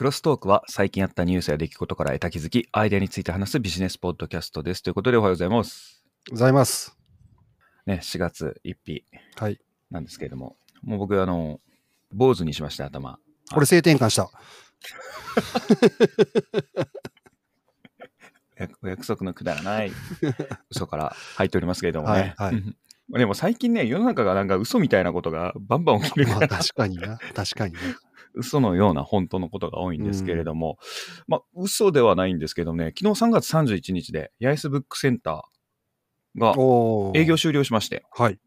クロストークは最近あったニュースや出来事から得た気づき、アイデアについて話すビジネスポッドキャストです。ということでおはようございます。ございます。ね、4月1日はい。なんですけれども、もう僕、あの、坊主にしました、頭。これ性転換した。お約束のくだらない嘘から入っておりますけれどもね。はいはいうん でも最近ね、世の中がなんか嘘みたいなことがバンバン起きるかまあら、確かにな。確かにね。嘘のような本当のことが多いんですけれども、まあ、嘘ではないんですけどね、昨日3月31日で、八重洲ブックセンターが営業終了しまして、はい。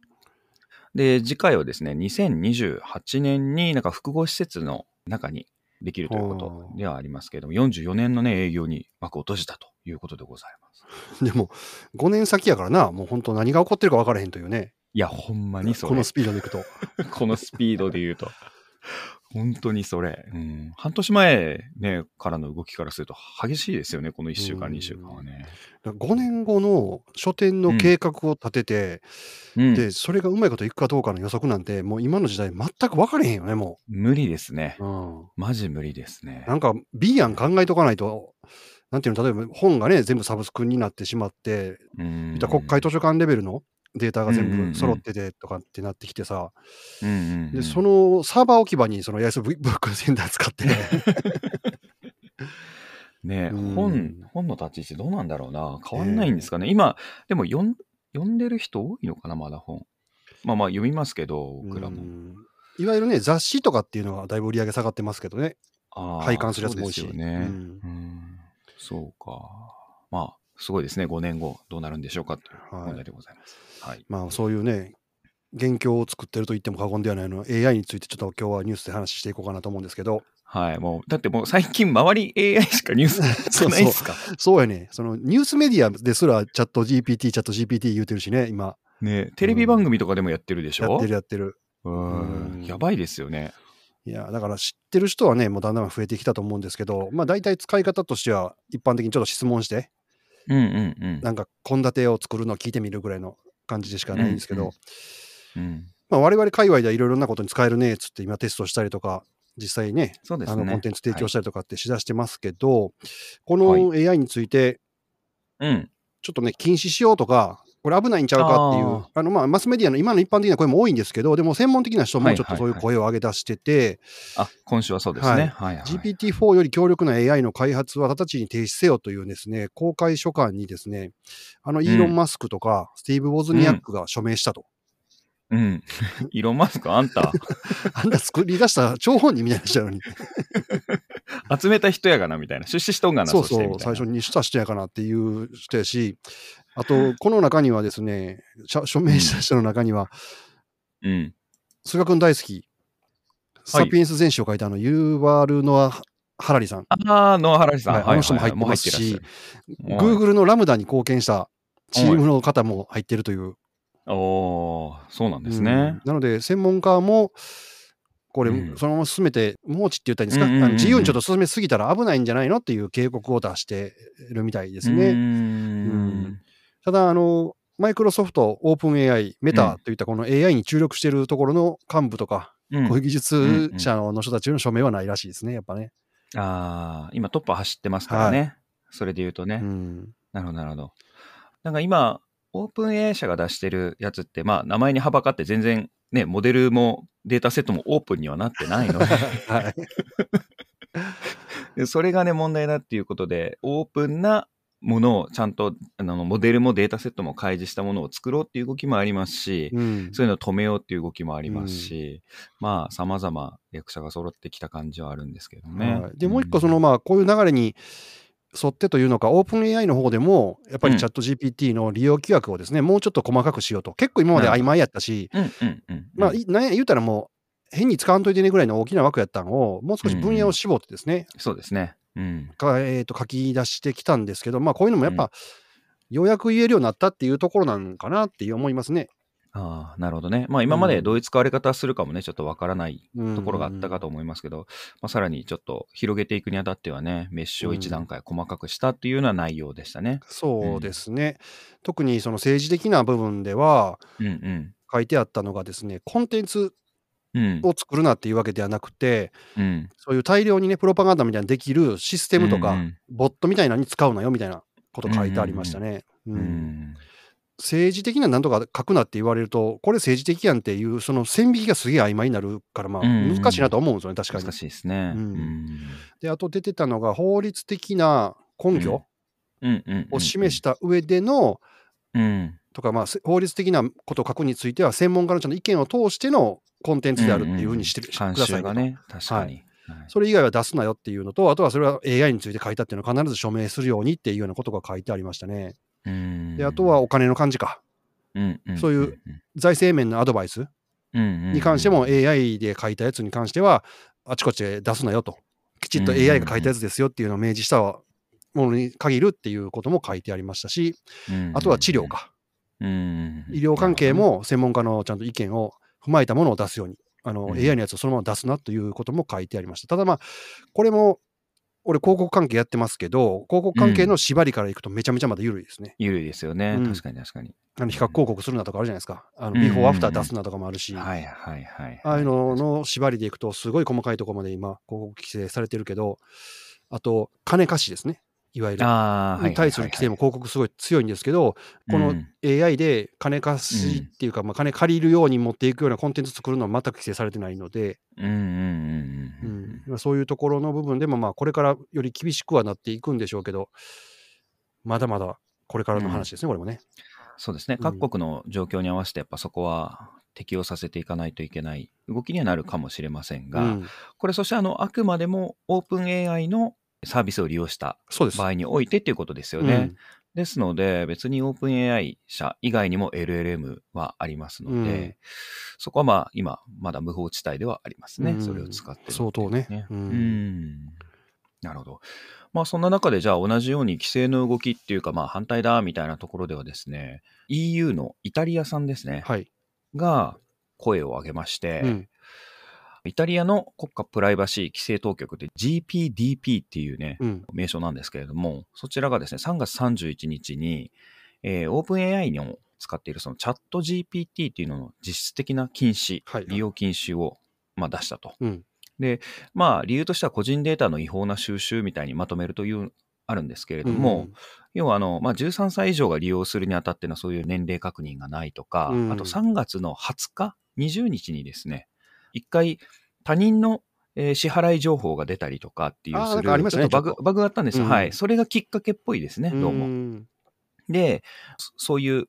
で、次回はですね、2028年になんか複合施設の中にできるということではありますけれども、44年のね、営業に幕を閉じたということでございます。でも、5年先やからな、もう本当何が起こってるか分からへんというね。いや、ほんまにそれ。このスピードでいくと。このスピードで言うと。本当にそれ。うん、半年前、ね、からの動きからすると激しいですよね、この1週間、うん2週間はね。5年後の書店の計画を立てて、うん、で、それがうまいこといくかどうかの予測なんて、もう今の時代全く分かれへんよね、も無理ですね。う。うん。マジ無理ですね。なんか、ビアン考えとかないと、なんていうの、例えば本がね、全部サブスクになってしまって、うん国会図書館レベルのデータが全部揃っててとかってなってきてさ、うんうんうんで、そのサーバー置き場にその八重洲ブックセンター使って、ね、うん本、本の立ち位置どうなんだろうな。変わんないんですかね。今、でも読ん読んでる人多いのかな、まだ本。まあまあ読みますけど、僕らも。うんいわゆるね、雑誌とかっていうのはだいぶ売り上げ下がってますけどね、あー配管するやつも多いし。そうですよね。うんうんそうか。まあ、すごいですね。5年後どうなるんでしょうかというはい問題でございます。はい。まあそういうね、元凶を作ってると言っても過言ではないの AI についてちょっと今日はニュースで話していこうかなと思うんですけど、はい。もう、だってもう最近周り AI しかニュース そう少ないですか？そうやね、そのニュースメディアですらチャット GPT、チャット GPT 言うてるしね、今、ねテレビ番組とかでもやってるでしょ、やってるやってる。うんうんやばいですよね。いや、だから知ってる人はね、もうだんだん増えてきたと思うんですけど、まあ大体使い方としては、一般的にちょっと質問して、うんうんうん。なんか献立を作るのを聞いてみるぐらいの感じでしかないんですけど、うんうんまあ我々界隈ではいろいろなことに使えるねっつって今テストしたりとか、実際ね、ね。あのコンテンツ提供したりとかってしだしてますけど、こはの AI について、うん。ちょっとね、禁止しようとか、これ危ないんちゃうかっていう、ああのまあマスメディアの今の一般的な声も多いんですけど、でも専門的な人もちょっとそういう声を上げ出してて、あ、今週はそうですね。はい、はい。GPT-4 より強力な AI の開発は直ちに停止せよというですね、公開書簡にですね、あのイーロン・マスクとか、スティーブ・ウォズニアックが署名したと。うん。イーロンマスク、あんた、あんな作り出した張本人みたいな人やのに。集めた人やがな、みたいな。出資しとんがな、そうそう最初にした人やかなっていう人やし、あと、この中にはですね、署名した人の中には、うん。菅君大好き、サピエンス全史を書いたあの、ユーバル・ノア・ハラリさん、ああ、野原さん。はいあの人も入ってますしもう入ってらっしゃる。Google のラムダに貢献したチームの方も入ってるという。おーそうなんですうん。ね。なので、専門家も、これ、うん。そのまま進めて、放置って言ったんですか、自由にちょっと進めすぎたら危ないんじゃないの？っていう警告を出してるみたいですうーね。んただ、あの、マイクロソフト、オープン AI、メタといったこの AI に注力しているところの幹部とか、うんこういう技術者の人たちの署名はないらしいですね、やっぱね。ああ、今トップ走ってますからね。それで言うとね。うん。なるほど、なるほど。なんか今、オープン AI 社が出してるやつって、まあ、名前にはばかって全然、ね、モデルもデータセットもオープンにはなってないので はい。で、それがね、問題だっていうことで、オープンなものをちゃんと、あの、モデルもデータセットも開示したものを作ろうっていう動きもありますし、うん。そういうのを止めようっていう動きもありますし、まあ、様々役者が揃ってきた感じはあるんですけどね。はいで、もう一個、その、まあ、こういう流れに沿ってというのか、オープン AI の方でも、やっぱうんりチャット GPT の利用規約をですね、もうちょっと細かくしようと。結構今まで曖昧やったし、うんうんうん。まあ、言うたらもう、変に使わんといてねぐらいの大きな枠やったのを、もう少し分野を絞ってですね、そうですね。うん。かえーと書き出してきたんですけど、まあ、こういうのもやっぱ、ようやく言えるようになったっていうところなのかなって思いますね。ああ、なるほどね。まあ今までどういう使われ方するかもね、ちょっとわからないうんところがあったかと思いますけど、まあ、さらにちょっと広げていくにあたってはね、メッシュを一段階細かくしたっていうような内容でしたね。そうですね。特にその政治的な部分では、うんうん。書いてあったのがですね、コンテンツうん。を作るなっていうわけではなくて、うん。そういう大量にね、プロパガンダみたいなのできるシステムとか、うんうんボットみたいなのに使うなよみたいなこと書いてありましたね。うんうん。政治的な何とか書くなって言われると、これ政治的やんっていう、その線引きがすげえ曖昧になるから、まあ、うんうん難しいなと思うんですよね、確かに難。しいですね。ううんん。で、あと出てたのが、法律的な根拠うんうん。を示した上での、うん。とか、まあ、せ法律的なことを書くについては、専門家のちゃんと意見を通してのコンテンツであるっていうふうにしてくださいがね、確かに。はいそれ以外は出すなよっていうのと、あとはそれは AI について書いたっていうのを必ず署名するようにっていうようなことが書いてありましたね。うんで、あとは、お金の感じか。うんんそういう財政面のアドバイスにに関しても AI で書いたやつに関しては、あちこちで出すなよと。きちっと AI が書いたやつですよっていうのを明示したものに限るっていうことも書いてありましたし、あとは治療。か。うん医療関係、も専門家のちゃんと意見を踏まえたものを出すように、あの、うん AI のやつをそのまま出すなということも書いてありました。ただまあ、これも、俺広告関係やってますけど、広告関係の縛りからいくとめちゃめちゃまだ緩いですね。緩いですよねうん。確かに確かに。あの比較広告するなとかあるじゃないですか。あの、うんビフォーアフター出すなとかもあるし、はいはいはい。ああいうのの縛りでいくと、すごい細かいところまで今、広告規制されてるけど、あと、金貸しですね。いわゆる。に対する規制も広告すごい強いんですけど、このうん。AI で金貸しっていうか、まあ、金借りるように持っていくようなコンテンツ作るのは全く規制されてないので、うんうんうんううんん。まあそういうところの部分でも、まあ、これからより厳しくはなっていくんでしょうけど、まだまだこれからの話ですね、これもね。そうですね。うん各国の状況に合わせて、やっぱそこは適用させていかないといけない動きにはなるかもしれませんが、うん。これそしてあの、あくまでもオープン AI のサービスを利用した。場合においてっていうことですよね。ですので、別にオープン AI 社以外にも LLM はありますので、うんそこはまあ今、まだ無法地帯ではありますね。うんそれを使ってるっていう相当ねううんん。なるほど。まあそんな中でじゃあ同じように規制の動きっていうかまあ反対だみたいなところではですね、EU のイタリアさんですね、はい。が声を上げまして、うんイタリアの国家プライバシー規制当局って GPDP っていうね、うん。名称なんですけれども、そちらがですね、3月31日に、えー、オープン AI の使っているそのチャット GPT っていうのの実質的な禁止、はい。利用禁止を、まあ、出したと。うん。まあ、理由としては個人データの違法な収集みたいにまとめるという、あるんですけれども、要はあの、まあ、13歳以上が利用するにあたってのそういう年齢確認がないとか、うん。あと3月の20日、20日にですね、一回他人の、えー支払い情報が出たりとかっていうする、かありましたねちょっとバグバグがあったんですよ、うんはい。それがきっかけっぽいですね、どうも。んで、そそういう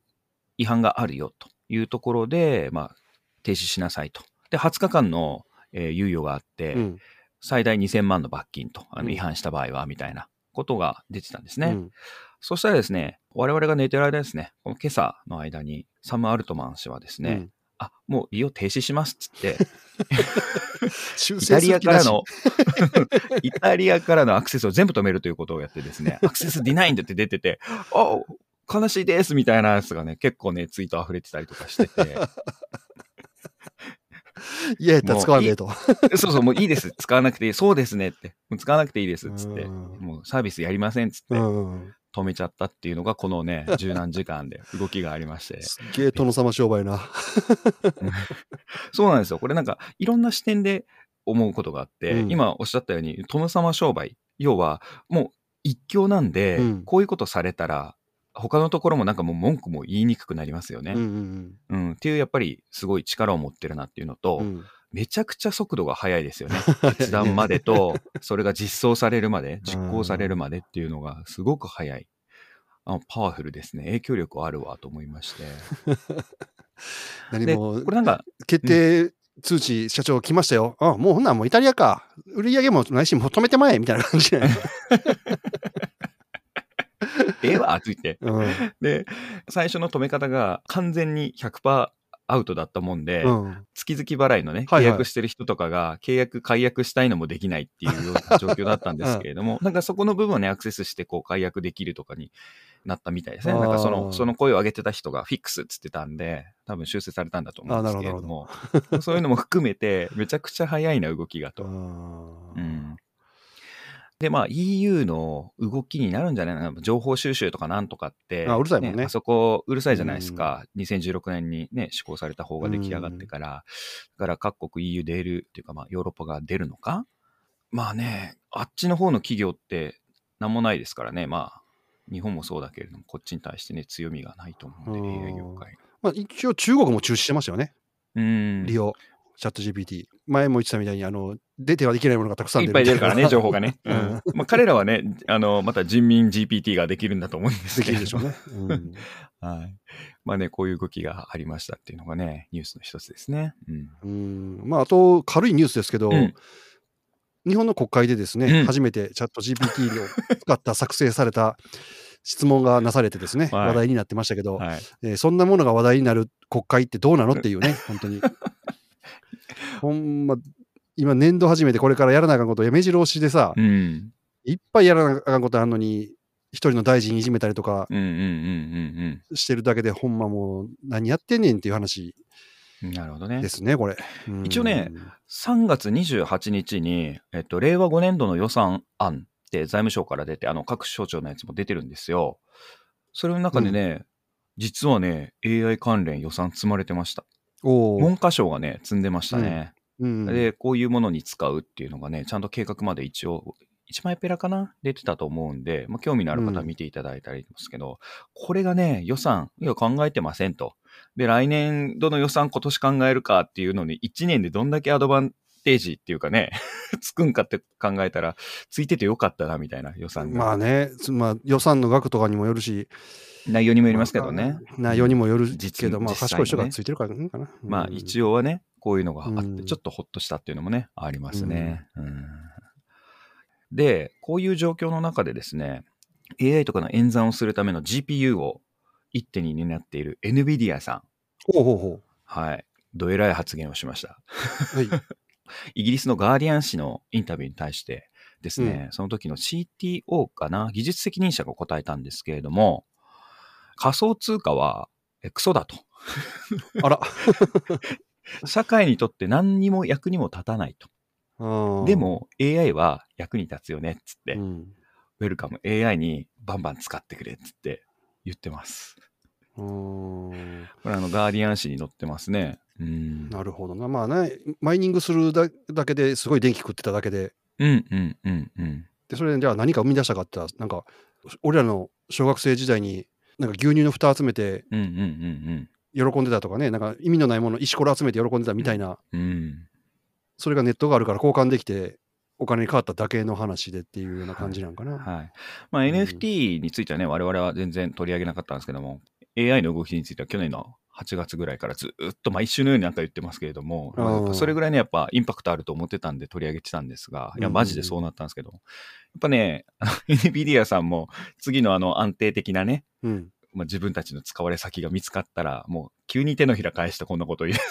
違反があるよというところで、まあ、停止しなさいと。で、20日間の、えー猶予があって、うん最大2000万の罰金と、あうんの違反した場合は、みたいなことが出てたんですね。うんそしたらですね、我々が寝てる間ですね、この今朝の間に、サム・アルトマン氏はですね、うんあ、もう利用停止しますっつって、修イタリアからの、イタリアからのアクセスを全部止めるということをやってですね、アクセスディナインドって出てて、あ、悲しいですみたいなやつがね、結構ね、ツイート溢れてたりとかしてて、いや使わねえと。そうそう、もういいです。使わなくていい。そうですねって。もう使わなくていいです。つって。うんもうサービスやりません。つってうん止めちゃったっていうのが、このね、十何時間で動きがありまして。すっげえ殿様商売な。そうなんですよ。これなんか、いろんな視点で思うことがあって、うん今おっしゃったように、殿様商売。要は、もう一強なんで、うんこういうことされたら、他のところもなんかもう文句も言いにくくなりますよね。ううんんっていう、やっぱりすごい力を持ってるなっていうのと、うんうんめちゃくちゃ速度が速いですよね。決断までと、それが実装されるまで、実行されるまでっていうのがすごく速い。あパワフルですね。影響力あるわと思いまして。で、何もこれなんか、決定通知社長来ましたよ。あもうほんなんもうイタリアか。売り上げもないし、もう止めてまえみたいな感じじゃない。ええわって言って。うんで、最初の止め方が完全に100%アウトだったもんで、うん。月々払いのね、契約してる人とかが、契約、解約したいのもできないっていうような状況だったんです けれども、なんかそこの部分をね、アクセスして、こう、解約できるとかになったみたいですね。なんかその、その声を上げてた人がフィックスっつってたんで、多分修正されたんだと思うんですけれども、そういうのも含めて、めちゃくちゃ早いな、動きがと。で、まあ EU の動きになるんじゃない？かな。情報収集とかなんとかって、あうるさいもんねあそこうるさいじゃないですか。2016年にね、施行された方が出来上がってから。だから各国 EU 出るっていうか、まあヨーロッパが出るのか？まあね、あっちの方の企業って何もないですからね。まあ、日本もそうだけれども、こっちに対してね、強みがないと思うんで、うん AI 業界。まあ、一応中国も中止してましたよね。うん。利用。チャット GPT。前も言ってたみたいに、あの、出てはできないものがたくさんいっぱい出るからね、情報が。がね。ううんんまあ、彼らはね、あの、また人民 GPT ができるんだと思うんですできけれどるでしょうね。うんはい。まあね、こういう動きがありましたっていうのがね、ニュースの一つですね。うん。うんまあ、あと、軽いニュースですけど、うん日本の国会でですね、うん初めてチャット GPT を使った作成された質問がなされてですね、はい話題になってましたけど、はい。えーそんなものが話題になる国会ってどうなのっていうね、本当に。ほんま、今、年度始めてこれからやらなあかんこと、目白押しでさ、うん。いっぱいやらなあかんことあるのに、一人の大臣いじめたりとかうんうんうんしてるだけで、ほんまもう何やってんねんっていう話うんうん。なるほどねで。すね、これ。うん一応ね、3月28日に、えっと、令和5年度の予算案って財務省から出て、あの、各省庁のやつも出てるんですよ。それの中でね、実はね、AI 関連予算積まれてました。文科省がね、積んでましたね。うんで、こういうものに使うっていうのがね、ちゃんと計画まで一応、一枚ペラかな？出てたと思うんで、まあ、興味のある方は見ていただいたらいいんですけど、これがね、予算、いや、考えてませんと。で、来年度の予算今年考えるかっていうのに、1年でどんだけアドバンテージっていうかね、つくんかって考えたら、ついててよかったな、みたいな予算が。まあね、つまあ、予算の額とかにもよるし、内容にもよりますけどね。内容にもよる実けど、まあ、賢い人がついてるからかな。まあうん一応はね、こういうのがあって、うんちょっとほっとしたっていうのもね、ありますね。うんで、こういう状況の中でですね、AI とかの演算をするための GPU を一手に担っている NVIDIA さん。ほうほうほはい。どえらい発言をしました。う。はい。イギリスのガーディアン紙のインタビューに対してですね、その時の CTO かな、技術責任者が答えたんですけれども、仮想通貨はえクソだと。あら。社会にとって何にも役にも立たないと。うんで、も AI は役に立つよねっつって、うんウェルカム AI にバンバン使ってくれっつって言ってます。うんこれあのガーディアン紙に載ってますね。うん。なるほどな。まあね、マイニングするだだけですごい電気食ってただけで、うんうんうんうん。でそれでじゃあ何か生み出したかって言ったら、なんか、俺らの小学生時代に、なんか牛乳の蓋集めてうんうんうん喜んでたとかね、なんか意味のないもの、石ころ集めて喜んでたみたいな、うん。うん。それがネットがあるから交換できて、お金に変わっただけの話でっていうような感じなんかな。はい。まあ、ん NFT についてはね、我々は全然取り上げなかったんですけども、AI の動きについては去年の8月ぐらいからずっと毎週のようになんか言ってますけれども、うんまあそれぐらいね、やっぱインパクトあると思ってたんで取り上げてたんですが、いや、うんマジでそうなったんですけど、やっぱね、NVIDIA さんも次のあの安定的なね、うん。まあ、自分たちの使われ先が見つかったら、もう急に手のひら返してこんなこと言う。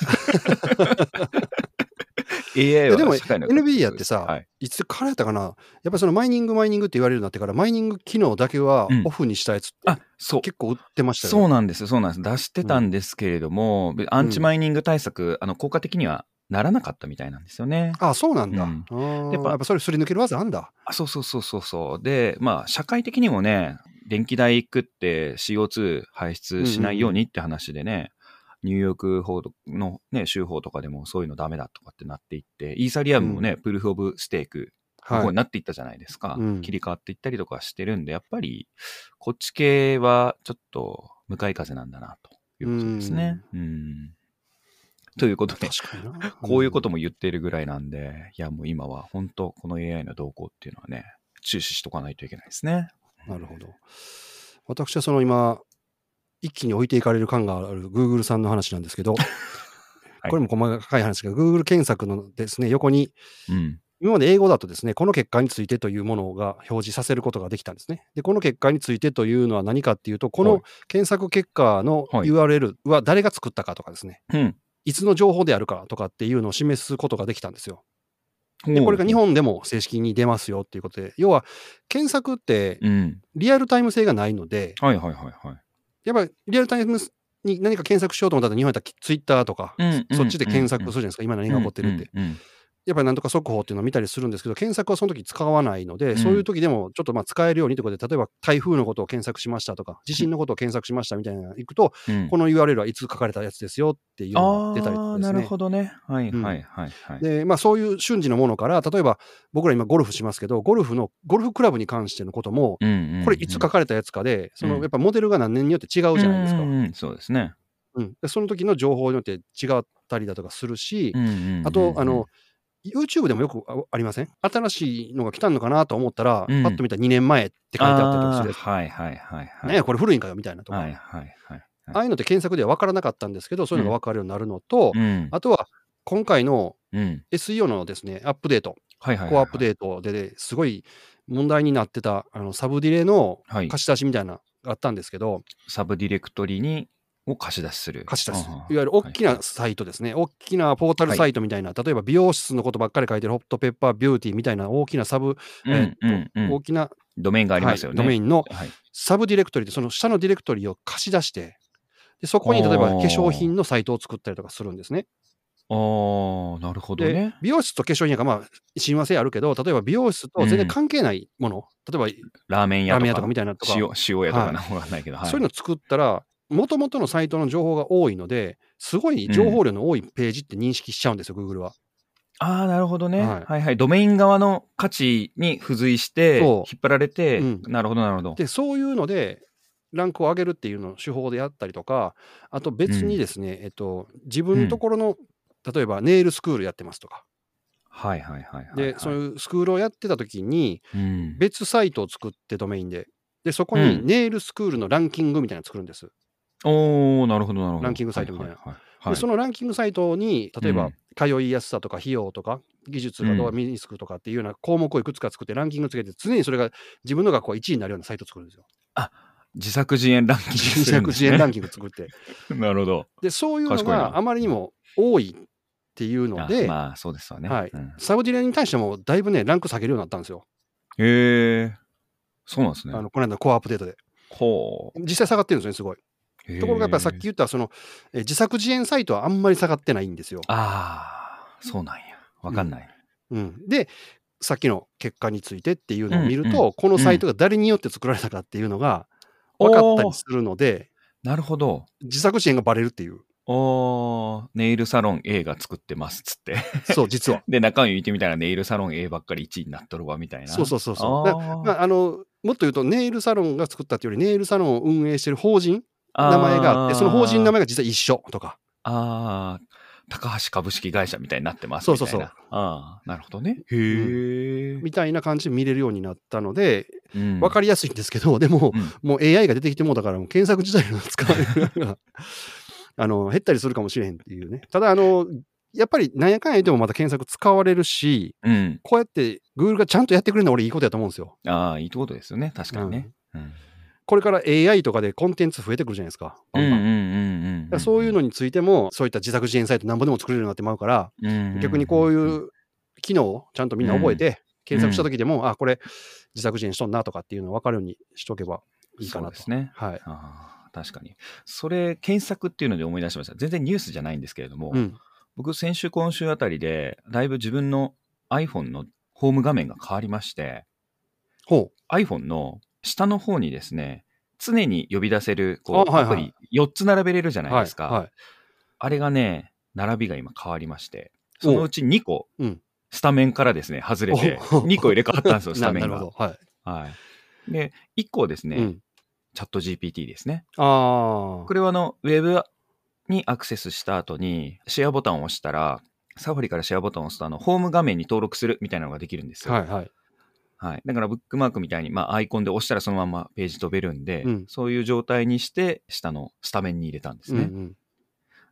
AI はでも社会の NVIDIA ってさはい、いつからやったかな、やっぱりそのマイニング、マイニングって言われるようになってから、マイニング機能だけはうんオフにしたやつってあ、そう。結構売ってましたよそうなんですよ、そうなんです。出してたんですけれども、アンチマイニング対策、あの効果的にはならなかったみたいなんですよね。あそうなんだ。うんやっぱやっぱそれすり抜ける技あんだ。あそうそうそうそうそう。で、まあ、社会的にもね、電気代食って CO2 排出しないようにって話でね、ニューヨーク法のね、州法とかでもそういうのダメだとかってなっていって、イーサリアムもね、プルーフオブステークのはい。方になっていったじゃないですか。うん切り替わっていったりとかしてるんで、やっぱり、こっち系はちょっと向かい風なんだな、ということですね。うん。ということで。こういうことも言っているぐらいなんで、いやもう今は本当この AI の動向っていうのはね、注視しとかないといけないですね。なるほど。私はその今、一気に置いていかれる感がある Google さんの話なんですけど、はいこれも細かい話ですけど、Google 検索のですね、横に、うん。今まで英語だとですね、この結果についてというものが表示させることができたんですね。で、この結果についてというのは何かっていうと、こはいの検索結果のはい URL は誰が作ったかとかですね、うん。いつの情報であるかとかっていうのを示すことができたんですよ。で、これが日本でも正式に出ますよっていうことで、要は検索ってうん。リアルタイム性がないので、はいはいはいはい。やっぱりリアルタイムに何か検索しようと思ったら日本やったらツイッターとか、うんそっちで検索するじゃないですか、今何が起こってるって。うんうんやっぱりなんとか速報っていうのを見たりするんですけど、検索はその時使わないので、うんそういう時でもちょっとまあ使えるようにということで、例えば台風のことを検索しましたとか、地震のことを検索しましたみたいなのが行くと、うんこの URL はいつ書かれたやつですよっていうのが出たりとああ、なる。ほどね。はいうんはいはいはい。で、まあそういう瞬時のものから、例えば僕ら今ゴルフしますけど、ゴルフの、ゴルフクラブに関してのことも、うんうんうんこれいつ書かれたやつかで、そのうんやっぱモデルが何年によって違うじゃないですか。うんうんそうですね。うん、でその時の情報によって違ったりだとかするし、うんうんうんうんあと、あの、YouTube でもよくあありません？新しいのが来たのかなと思ったら、うんパッと見たら2年前って書いてあったりするはいはいはいはい。ねえこれ古いんかよみたいなとか、はいはいはい。ああいうのって検索では分からなかったんですけど、そういうのが分かるようになるのと、うん。あとは今回のうん。SEO のですね、アップデート、はいはいはいはい。コアアップデートで、ね、すごい問題になってたあのサブディレのはい。貸し出しみたいなのがあったんですけど、サブディレクトリに、を貸し出しする。貸し出す。いうんうんわゆる大きなサイトですね。大きなポータルサイトみたいな、例えば美容室のことばっかり書いてるホットペッパービューティーみたいな大きなサブ、うんうんうん大きな、ドメインがありますよね。はいドメインのはい。サブディレクトリで、その下のディレクトリを貸し出して、でそこに例えば化粧品のサイトを作ったりとかするんですね。ああ、なるほどでね。美容室と化粧品がまあ親和性あるけど、例えば美容室と全然関係ないもの、例えばラーメン屋とか。みたいなのとか塩、塩屋とかはいなんないけど。はいそういうの作ったら、もともとのサイトの情報が多いので、すごい情報量の多いページって認識しちゃうんですよ、Google は。ああ、なるほどね、はい。はい。はい。ドメイン側の価値に付随して、引っ張られて、うん。なるほど、なるほど。で、そういうので、ランクを上げるっていうのを手法でやったりとか、あと別にですね、えっと、自分のところの、例えばネイルスクールやってますとか、はいはいはいはい、はい。で、そういうスクールをやってた時に、うん、別サイトを作ってドメインで、で、そこにうん。ネイルスクールのランキングみたいなの作るんです。おー、なるほど、なるほど。ランキングサイトみたいなで、そのランキングサイトに、例えばうん、通いやすさとか費用とか、技術がどう身につくとかっていうような項目をいくつか作ってランキングつけて、常にそれが自分の学校が1位になるようなサイトを作るんですよ。自作自演ランキングね作自演ランキング作って。なるほど。で、そういうのがあまりにも多いっていうのあで、まあ、そうですわね。はいうんサブディレに対してもだいぶね、ランク下げるようになったんですよ。へえ、そうなんですねあ。のこの間のコアアップデートで。ほう。実際下がってるんですよね、すごい。ところがやっぱりさっき言ったその、え自作自演サイトはあんまり下がってないんですよ。ああ、そうなんや。わかんない。うん、で、さっきの結果についてっていうのを見ると、うんうんこのサイトが誰によって作られたかっていうのが分かったりするので、なるほど。自作自演がバレるっていう。おー、ネイルサロン A が作ってますっつって。そう、実は。で、中身見てみたらネイルサロン A ばっかり1位になっとるわ、みたいな。そうそうそうそう。だあーまあ、あのもっと言うと、ネイルサロンが作ったっていうより、ネイルサロンを運営してる法人、名前があって、その法人の名前が実は一緒とか。ああ、高橋株式会社みたいになってますそうそうそうああ、なるほどね。へえ。みたいな感じで見れるようになったので、うん分かりやすいんですけど、でも、うんもう AI が出てきてもうだから、もう検索自体が使われるあの減ったりするかもしれへんっていうね。ただ、あの、やっぱりなんやかんや言ってもまた検索使われるし、うん。こうやって Google がちゃんとやってくれるのは俺いいことやと思うんですよ。ああ、いいことですよね。確かにね。うんこれから AI とかでコンテンツ増えてくるじゃないですか。バンバンうんうんうんだからそういうのについても、そういった自作自演サイトなんぼでも作れるようになってまうから、うん。逆にこういんう機能をちゃんとみんな覚えて、検索した時でも、あ、これ自作自演しとんなとかっていうのを分かるようにしとけばいいかなと。そうですね。はい。ああ、確かに。それ、検索っていうので思い出しました。全然ニュースじゃないんですけれども、うん。僕、先週、今週あたりで、だいぶ自分の iPhone のホーム画面が変わりまして、ほ iPhone の下の方にですね、常に呼び出せるこう、あはいはいアプリ4つ並べれるじゃう。ないですか。はい。はいあれがね、並びが今変わりまして、そのうち2個、うんスタメンからですね、外れて、お 2個入れ替わったんですよ、スタメンがななる。ほど。はい。はい。で、1個はですね、うん。チャット GPT ですね。あこれはあの、ウェブにアクセスした後に、シェアボタンを押したら、Safari からシェアボタンを押すと、あの、ホーム画面に登録するみたいなのができるんですあ。よ。はいはい。はい。だから、ブックマークみたいに、まあ、アイコンで押したらそのままページ飛べるんで、うんそういう状態にして、下のスタメンに入れたんですね。うんうん。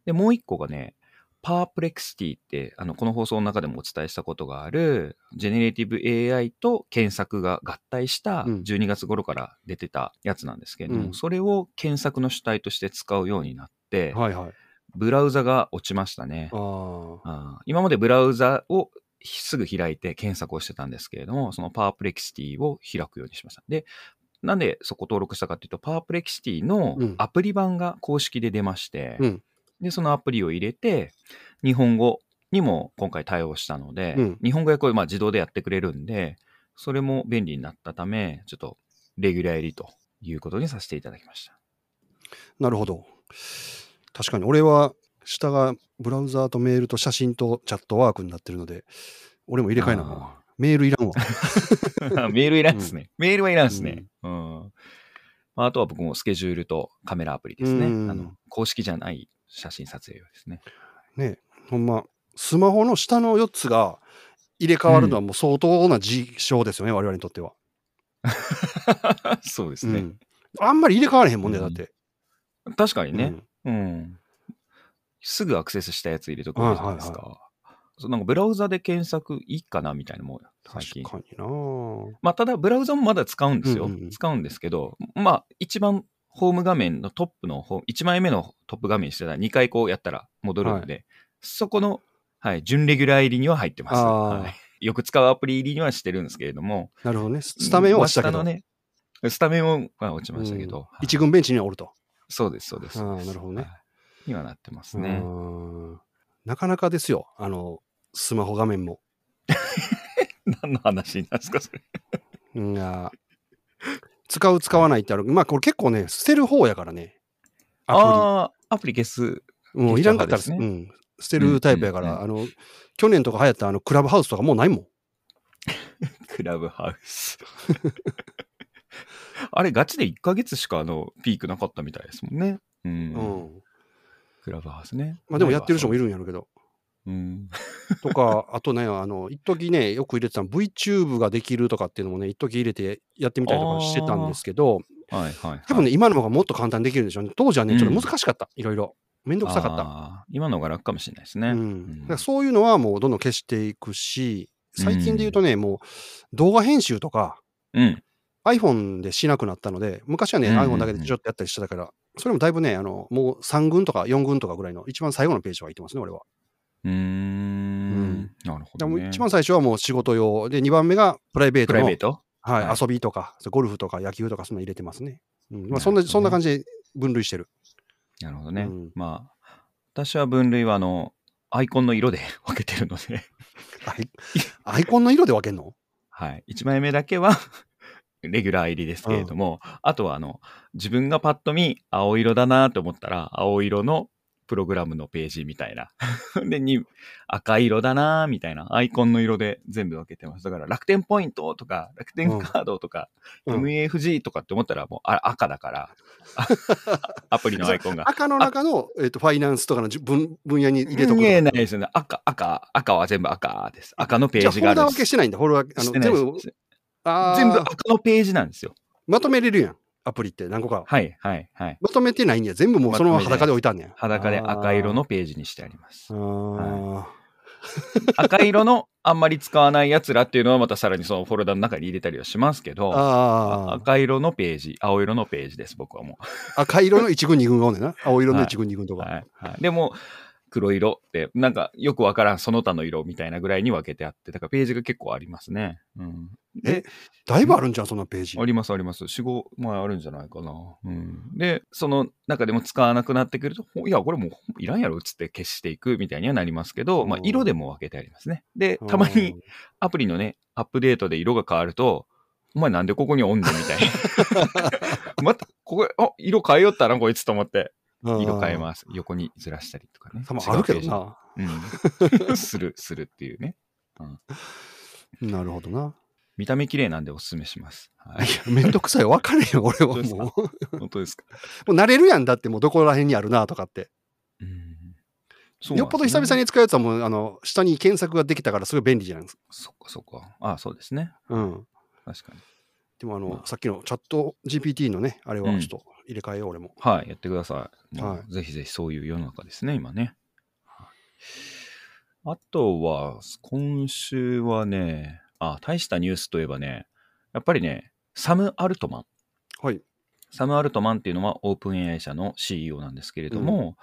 で、もう一個がね、 Perplexity って、あの、この放送の中でもお伝えしたことがある、 generative AI と検索が合体したうん12月頃から出てたやつなんですけれども、うんそれを検索の主体として使うようになって、はいはい。ブラウザが落ちましたね。今までブラウザをすぐ開いて検索をしてたんですけれども、そのパワープレキシティを開くようにしました。で、なんでそこ登録したかっていうと、パワープレキシティのうんアプリ版が公式で出まして、うんで、そのアプリを入れて、日本語にも今回対応したので、うん日本語訳をまあ自動でやってくれるんで、それも便利になったため、ちょっとレギュラー入りということにさせていただきました。なるほど。確かに俺は下がブラウザーとメールと写真とチャットワークになってるので、俺も入れ替えなあメールいらんわ。メールいらんですね。メールはいらんですね。うん。まああとは僕もスケジュールとカメラアプリですね。うんあの公式じゃない写真撮影用ですね。ねほんま、スマホの下の4つが入れ替わるのはもう相当な事象ですよね、我々にとっては。そうですね。うん。あんまり入れ替われへんもんね、だって。確かにね、うんうん。すぐアクセスしたやつ入れとくじゃないですか。そうなんかブラウザで検索いいかなみたいなもん最近。確かになぁまあ、ただ、ブラウザもまだ使うんですよ。うんうんうん使うんですけど、まあ、一番ホーム画面のトップの方、1枚目のトップ画面にしてたら2回こうやったら戻るので、そこの、はい、準レギュラー入りには入ってます。はい、よく使うアプリ入りにはしてるんですけれども、なるほどね。ススタメンは落ちたけど、ね、スタメンもまあ落ちましたけど、うんはい一軍ベンチにはおると。そうです、そうです。あーなるほどねはい。にはなってますね。うんなかなかですよ、あの、スマホ画面も。何の話になるんですか、それ。うんあ使う、使わないってある。まあ、これ結構ね、捨てる方やからね。アああ、アプリ消す。もういらんかったら、消しちゃううん、捨てるタイプやから、うんあの、去年とか流行ったあの、クラブハウスとかもうないもん。クラブハウス。あれ、ガチで1ヶ月しかあのピークなかったみたいですもんね。うん。うん。クラブハウスね。まあでもやってる人もいる。るんやろうけど。うん。とか、あとね、あの、一時ね、よく入れてたの VTube ができるとかっていうのもね、一時入れてやってみたりとかしてたんですけど、はいはい、はい。多分ね、今の方がもっと簡単にできるんでしょうね。当時はね、うんちょっと難しかった。いろいろ。めんどくさかった。た。今の方が楽かもしれないですね。うん、だからそういうのはもうどんどん消していくし、最近で言うとね、もう動画編集とかうん。iPhone でしなくなったので、昔はね、うんうんうん iPhone だけでちょっとやったりしてたから、それもだいぶね、あの、もう3群とか4群とかぐらいの一番最後のページは入ってますね、俺は。うーん。なるほど、ね。でも一番最初はもう仕事用で、2番目がプライベートのプライベート？はいはい遊びとか、ゴルフとか野球とかそんなの入れてますね。うんまあ、そんなそんな感じで分類してる。なるほどね。うんまあ、私は分類はあの、アイコンの色で分けてるので、アイアイコンの色で分けんの？はい。1枚目だけはレギュラー入りですけれども、あとはあの、自分がパッと見青色だなと思ったら、青色のプログラムのページみたいな。で、に赤色だなみたいな、アイコンの色で全部分けてます。だから楽天ポイントとか、楽天カードとか、うん MAFG とかって思ったらもうあ赤だから、あ アプリのアイコンが。赤の中の、えっとファイナンスとかのじ分分野に入れとく見えの。ないですよね。赤、赤、赤は全部赤です。赤のペじゃあ、フォルダージがあるんです。分けしてないんだ。フォルダ分けあのしてない全部全部赤のページなんですよ。まとめれるやん。アプリって何個か。はい、はい、はい。まとめてないんや。全部もうそのまま裸で置いたんねや。裸で赤色のページにしてありますあ。ー。赤色のあんまり使わないやつらっていうのはまたさらにそのフォルダの中に入れたりはしますけど、赤色のページ、青色のページです、僕はも赤色の1軍2軍がおんねんな。青色の1軍2軍とう。か。はいはい、でも、黒色って、なんかよくわからんその他の色みたいなぐらいに分けてあって、だからページが結構ありますね。うん、えだいぶあるんじゃん、そんなページあ。りますあります。4、5枚あるんじゃないかな。うん、で、その中でも使わなくなってくると、ほいや、これもういらんやろっつって消していくみたいにはなりますけど、まあ、うん色でも分けてありますね。で、たまに アプリのね、アップデートで色が変わると、お前なんでここにおんねんみたいな。また、ここ、あ、色変えよったな、こいつと思って、うん色変えます。横にずらしたりとかね。多分あるけどな。違うん。する、するっていうね。なるほどな。見た目綺麗なんでおすすめします。はいめんどくさい。分かれへん、俺はもう。本当ですか？も。う慣れるやんだって、もうどこら辺にあるなとかって。うん。よっぽど久々に。に使うやつはもう、あの、下に検索ができたからすごい便利じゃないですか。そっかそっか。あそうですね。うん。確かに。でもあの、まあさっきのチャット GPT のね、あれはうんちょっと入れ替えよう、俺も。はい、やってください。はいぜひぜひそういう世の中ですね、今ね。はいあとは、今週はね、あ、大したニュースといえばね、やっぱりね、サム・アルトマン。はい。サム・アルトマンっていうのはオープン AI 社の CEO なんですけれども、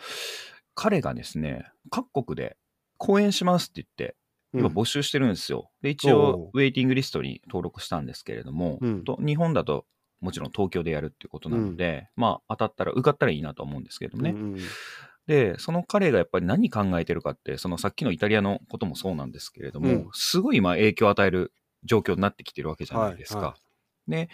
彼がですね、各国で講演しますって言って、今募集してるんですよ。で、一お応、ウェイティングリストに登録したんですけれども、うんと日本だともちろん東京でやるっていうことなので、まあ、当たったら、受かったらいいなと思ううんですけれどもね。うんうんで、その彼がやっぱり何考えてるかって、そのさっきのイタリアのこともそうなんですけれども、うんすごい今影響を与える状況になってきてるわけじゃないですか。はいはで、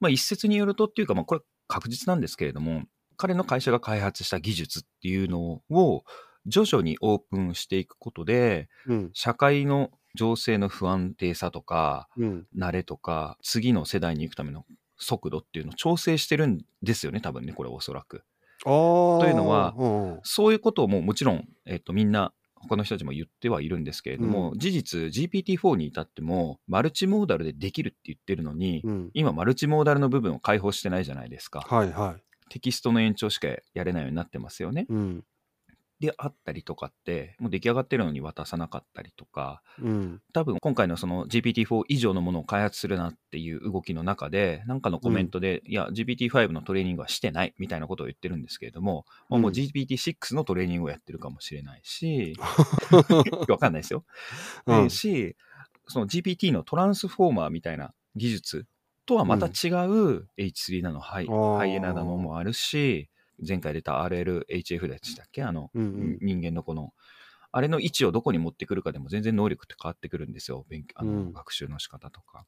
まあ一説によるとっていうか、まあこれ確実なんですけれども、彼の会社が開発した技術っていうのを徐々にオープンしていくことで、うん。社会の情勢の不安定さとか、うん。慣れとか、次の世代に行くための速度っていうのを調整してるんですよね、多分ね、これおそらく。というのはうんそういうことをもうもちろん、えっと、みんな、他の人たちも言ってはいるんですけれども、う事実 GPT-4 に至っても、マルチモーダルでできるって言ってるのに、うん。今マルチモーダルの部分を開放してないじゃないですか。はいはい。テキストの延長しかやれないようになってますよね。うん。であったりとかって、もう出来上がってるのに渡さなかったりとか、うん。多分今回のその GPT-4 以上のものを開発するなっていう動きの中で、なんかのコメントで、いや、GPT-5 のトレーニングはしてないみたいなことを言ってるんですけれども、まあもううん GPT-6 のトレーニングをやってるかもしれないし、わかんないですよ。うん。でし、その GPT のトランスフォーマーみたいな技術とはまた違う H3 なの、ハイあー。ハイエナなのもあるし、前回出た RLHF でしたっけ？あの、うんうん人間のこの、あれの位置をどこに持ってくるかでも全然能力って変わってくるんですよ。勉強あの、うん学習の仕方とか。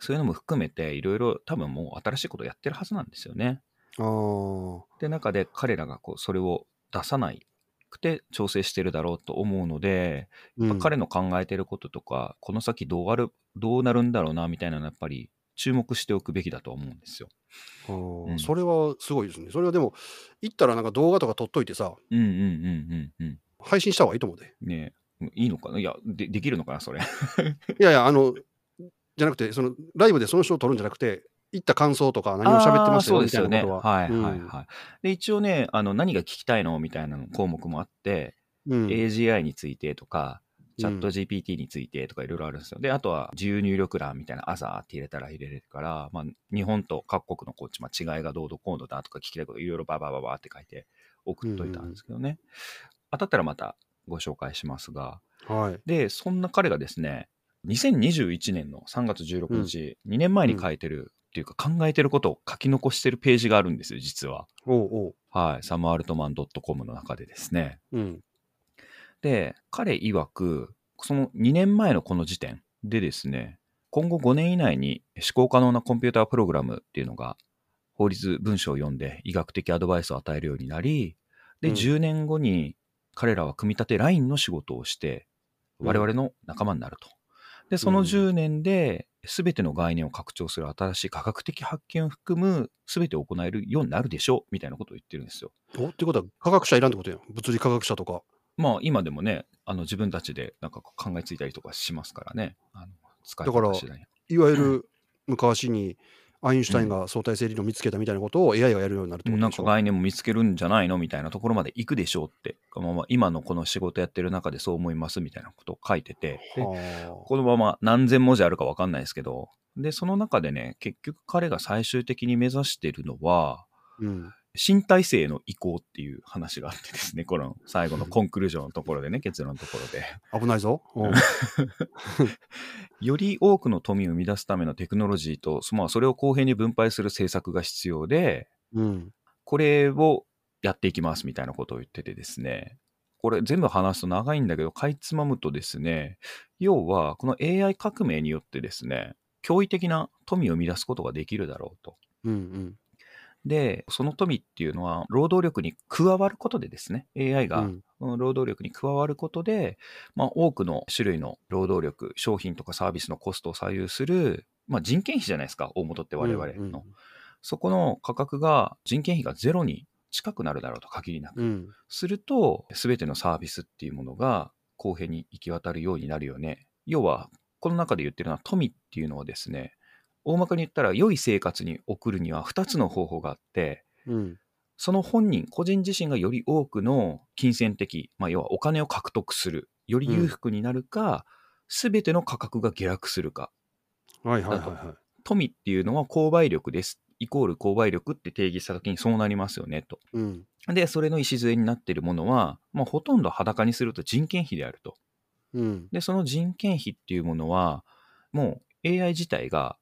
そういうのも含めて、いろいろ多分もう新しいことをやってるはずなんですよね。ああ。で、中で彼らがこうそれを出さないくて調整してるだろうと思うので、うんまあ彼の考えてることとか、この先どうある、どうなるんだろうな、みたいなのはやっぱり注目しておくべきだと思うんですよ。うんそれはすごいですね。それはでも、行ったらなんか動画とか撮っといてさ、うんうんうんうんうん。配信した方がいいと思うで。ねえいいのかな？いやで、できるのかな、それ。いやいや、あの、じゃなくて、そのライブでその人を撮るんじゃなくて、行った感想とか何を喋ってましたよみあーそうですよね。たいなことは。はいはいうんはい。で、一応ね、あの、何が聞きたいの？みたいなの項目もあって、うん AGI についてとか、チャットうん GPT についてとかいろいろあるんですよ。で、あとは自由入力欄みたいな、朝って入れたら入れれるから、まあ、日本と各国のこっち、まあ、違いがどうどこうどだとか聞きたいこといろいろババババって書いて送っといたんですけどね。当たったらまたご紹介しますが、はい。で、そんな彼がですね、2021年の3月16日、2年前に書いてる、っていうか考えてることを書き残してるページがあるんですよ、実は。おうおう。はい。サムアルトマン .com の中でですね。うん。で、彼曰く、その2年前のこの時点でですね、今後5年以内に思考可能なコンピュータープログラムっていうのが、法律文書を読んで医学的アドバイスを与えるようになり、で、うん10年後に彼らは組み立てラインの仕事をして、うん我々の仲間になると。で、その10年で、すべての概念を拡張する新しい科学的発見を含む、すべてを行えるようになるでしょう、みたいなことを言ってるんですよ。おってことは、科学者いらんってことやん。物理科学者とか。まあ今でもね、あの自分たちでなんかこう考えついたりとかしますからね。あの使いだから方次第にいわゆる昔にアインシュタインが相対性理論を見つけたみたいなことを AI がやるようになるってことでしょ？なんか概念も見つけるんじゃないのみたいなところまで行くでしょうって、まあまあ今のこの仕事やってる中でそう思いますみたいなことを書いてて、ではこのまま何千文字あるか分かんないですけど、で、その中でね、結局彼が最終的に目指してるのは、あ。うん。身体性への移行っていう話があってですね、この最後のコンクルージョンのところでね、結論のところで。危ないぞ。うん より多くの富を生み出すためのテクノロジーと、まあ、それを公平に分配する政策が必要で、うん。これをやっていきますみたいなことを言っててですね、これ全部話すと長いんだけど、かいつまむとですね、要はこの AI 革命によってですね、驚異的な富を生み出すことができるだろうと。うんうん。で、その富っていうのは、労働力に加わることでですね、AI が労働力に加わることで、まあ、多くの種類の労働力、商品とかサービスのコストを左右する、まあ、人件費じゃないですか、大元って我々の。うんうんそこの価格が、人件費がゼロに近くなるだろうと限りなく。うん。すると、すべてのサービスっていうものが公平に行き渡るようになるよね。要は、この中で言ってるのは富っていうのはですね、大まかに言ったら良い生活に送るには2つの方法があって、うん。その本人、個人自身がより多くの金銭的、まあ、要はお金を獲得する、より裕福になるか、すべ、ての価格が下落するか。はいはいはいは富っていうのは購買力です。イコール購買力って定義したときにそうなりますよね、と。い。うん。で、それの礎になっているものは、まあ、ほとんど裸にすると人件費であると。うん。で、その人件費っていうものは、もう AI 自体が、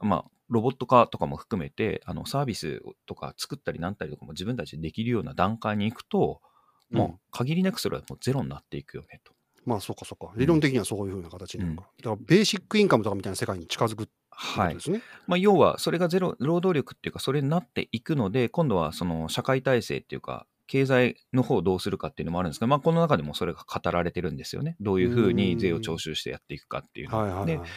まあ、ロボット化とかも含めて、あの、サービスとか作ったりなんたりとかも自分たちでできるような段階に行くと、もう限りなくそれはもうゼロになっていくよねと。まあそうかそうか。理論的にはそういうふうな形になるか。だからベーシックインカムとかみたいな世界に近づくってことはい。ですね。まあ、要は、それがゼロ、労働力っていうか、それになっていくので、今度はその社会体制っていうか、経済の方をどうするかっていうのもあるんですけど、まあ、この中でもそれが語られてるんですよね。どういうふうに税を徴収してやっていくかっていうのではいはいはい。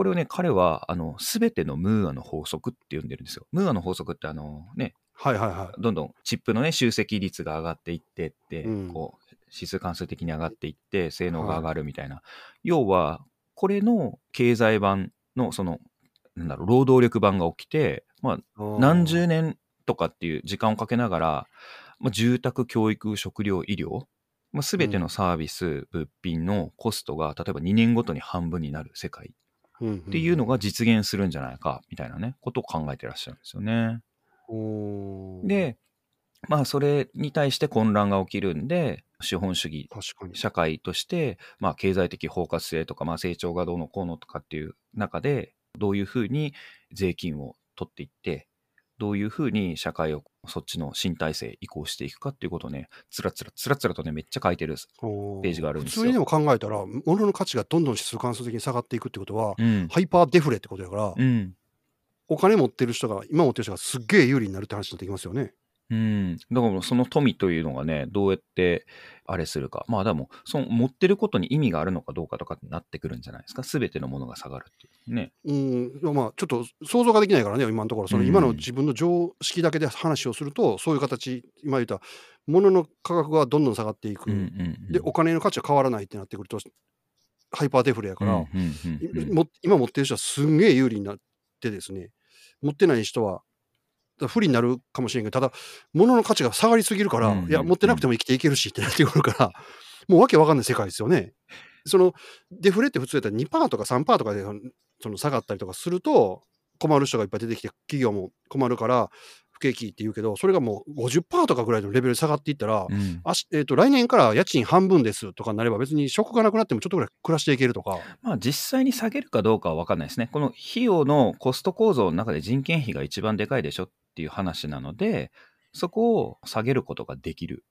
これをね、彼は、あの、すべてのムーアの法則って呼んでるんですよ。ムーアの法則って、あの、ね、はいはいはい。どんどんチップのね、集積率が上がっていってって、うんこう、指数関数的に上がっていって、性能が上がるみたいな。要は、これの経済版の、その、なんだろう、労働力版が起きて、まあ、何十年とかっていう時間をかけながら、まあ、住宅、教育、食料、医療、まあ、全てのサービス、物品のコストが、例えば2年ごとに半分になる世界っっていうのが実現するんじゃないか、みたいなね、ことを考えてらっしゃるんですよね。で、まあ、それに対して混乱が起きるんで、資本主義。社会として、まあ、経済的包括性とか、まあ、成長がどうのこうのとかっていう中で、どういうふうに税金を取っていって、どういうふうに社会をそっちの新体制移行していくかっていうことをね、つらつらつらつらとね、めっちゃ書いてる。おページがあるんですよ普通にでも考えたら、物の価値がどんどん指数関数的に下がっていくってことは、うん。ハイパーデフレってことやから、うん。お金持ってる人が、今持ってる人がすっげえ有利になるって話になってきますよね。うん。だからその富というのがね、どうやってあれするか。まあでも、その持ってることに意味があるのかどうかとかってなってくるんじゃないですか。すべてのものが下がるっていうね。うん、まあちょっと想像ができないからね、今のところ、そのうん今の自分の常識だけで話をすると、そういう形、今言った、物の価格がどんどん下がっていく、うんうんうん。で、お金の価値は変わらないってなってくると、ハイパーデフレやから、うんうんうんうん今持ってる人はすんげえ有利になってですね、持ってない人は、不利になるかもしれんけど、ただ、物の価値が下がりすぎるから、いや、持ってなくても生きていけるしってなってくるから、もうわけわかんない世界ですよね。その、デフレって普通やったら2%とか3%とかでその下がったりとかすると、困る人がいっぱい出てきて、企業も困るから、不景気って言うけど、それがもう50%とかぐらいのレベルで下がっていったら、うんあしえー、と来年から家賃半分ですとかになれば別に職がなくなってもちょっとぐらい暮らしていけるとか、まあ実際に下げるかどうかは分かんないですね。この費用のコスト構造の中で人件費が一番でかいでしょっていう話なので、そこを下げることができる。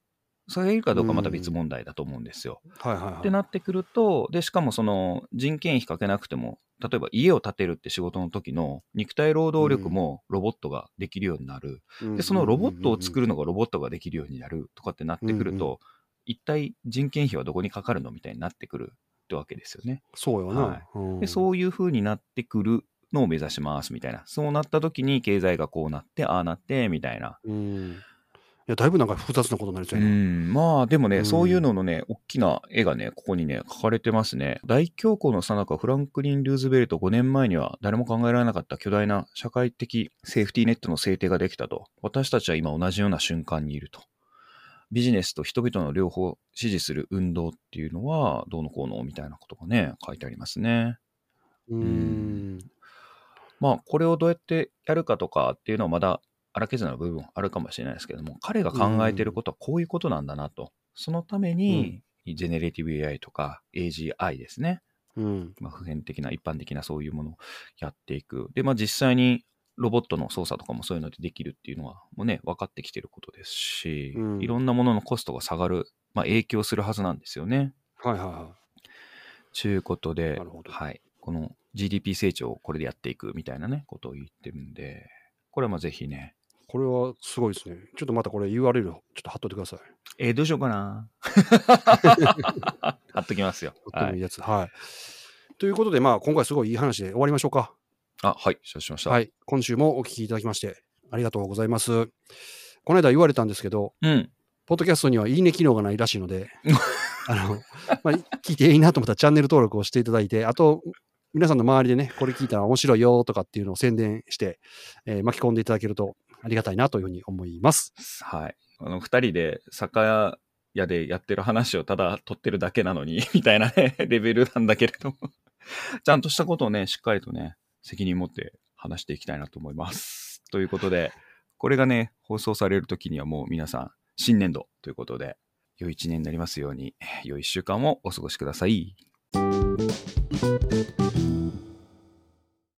下げるかどうかはまた別問題だと思うんですよ。はいはいはい。ってなってくると、で、しかもその人件費かけなくても、例えば家を建てるって仕事の時の肉体労働力もロボットができるようになる。で、そのロボットを作る。るのがロボットができるようになるとかってなってくると、うんう一体人件費はどこにかかるのみたいになってくるってわけですよね。そうよな。はいうんで、そういう風になってくるのを目指しますみたいな。そうなった時に経済がこうなって、ああなって、みたいな。うん。いや、だいぶなんか複雑なことになりそううやな。ん、まあでもね、うんそういうののね、大きな絵がね、ここにね、描かれてますね。大恐慌の最中、フランクリン・ルーズベルト5年前には誰も考えられなかった巨大な社会的セーフティーネットの制定ができたと。私たちは今同じような瞬間にいると。ビジネスと人々の両方を支持する運動っていうのは、どうのこうのみたいなことがね、書いてありますね。うん。まあ、これをどうやってやるかとかっていうのはまだ荒削りな部分あるかもしれないですけども、彼が考えてることはこういうことなんだなと。そのために、ジェネレティブ AI とか AGI ですね。うん。まあ、普遍的な、一般的なそういうものをやっていく。で、まあ実際にロボットの操作とかもそういうのでできるっていうのはもうね、分かってきてることですし、うんいろんなもののコストが下がる、まあ影響するはずなんですよね。はいはいはちゅうことではい。この GDP 成長をこれでやっていくみたいなね、ことを言ってるんで、これはまあぜひね、い。これはすごいですね。ちょっとまたこれ URL ちょっと貼っといてください。えーどうしようかな。貼っときますよ。はい。とってもいいやつ。はい。ということで、まあ今回すごいいい話で終わりましょうか。あ、はい。承知しました。。はいい。今週もお聞きいただきましてありがとうございます。この間言われたんですけど、うん。ポッドキャストにはいいね機能がないらしいので、あの、まあ、聞いていいなと思ったらチャンネル登録をしていただいて、あと、皆さんの周りでね、これ聞いたら面白いよとかっていうのを宣伝して、えー巻き込んでいただけるとありがたいなというふうに思います。はい。あの、二人で酒屋でやってる話をただ取ってるだけなのに、みたいなね、レベルなんだけれども、ちゃんとしたことをね、しっかりとね、責任持って話していきたいなと思います。ということで、これがね、放送される時にはもう皆さん、新年度ということで、良い一年になりますように、良い一週間をお過ごしください。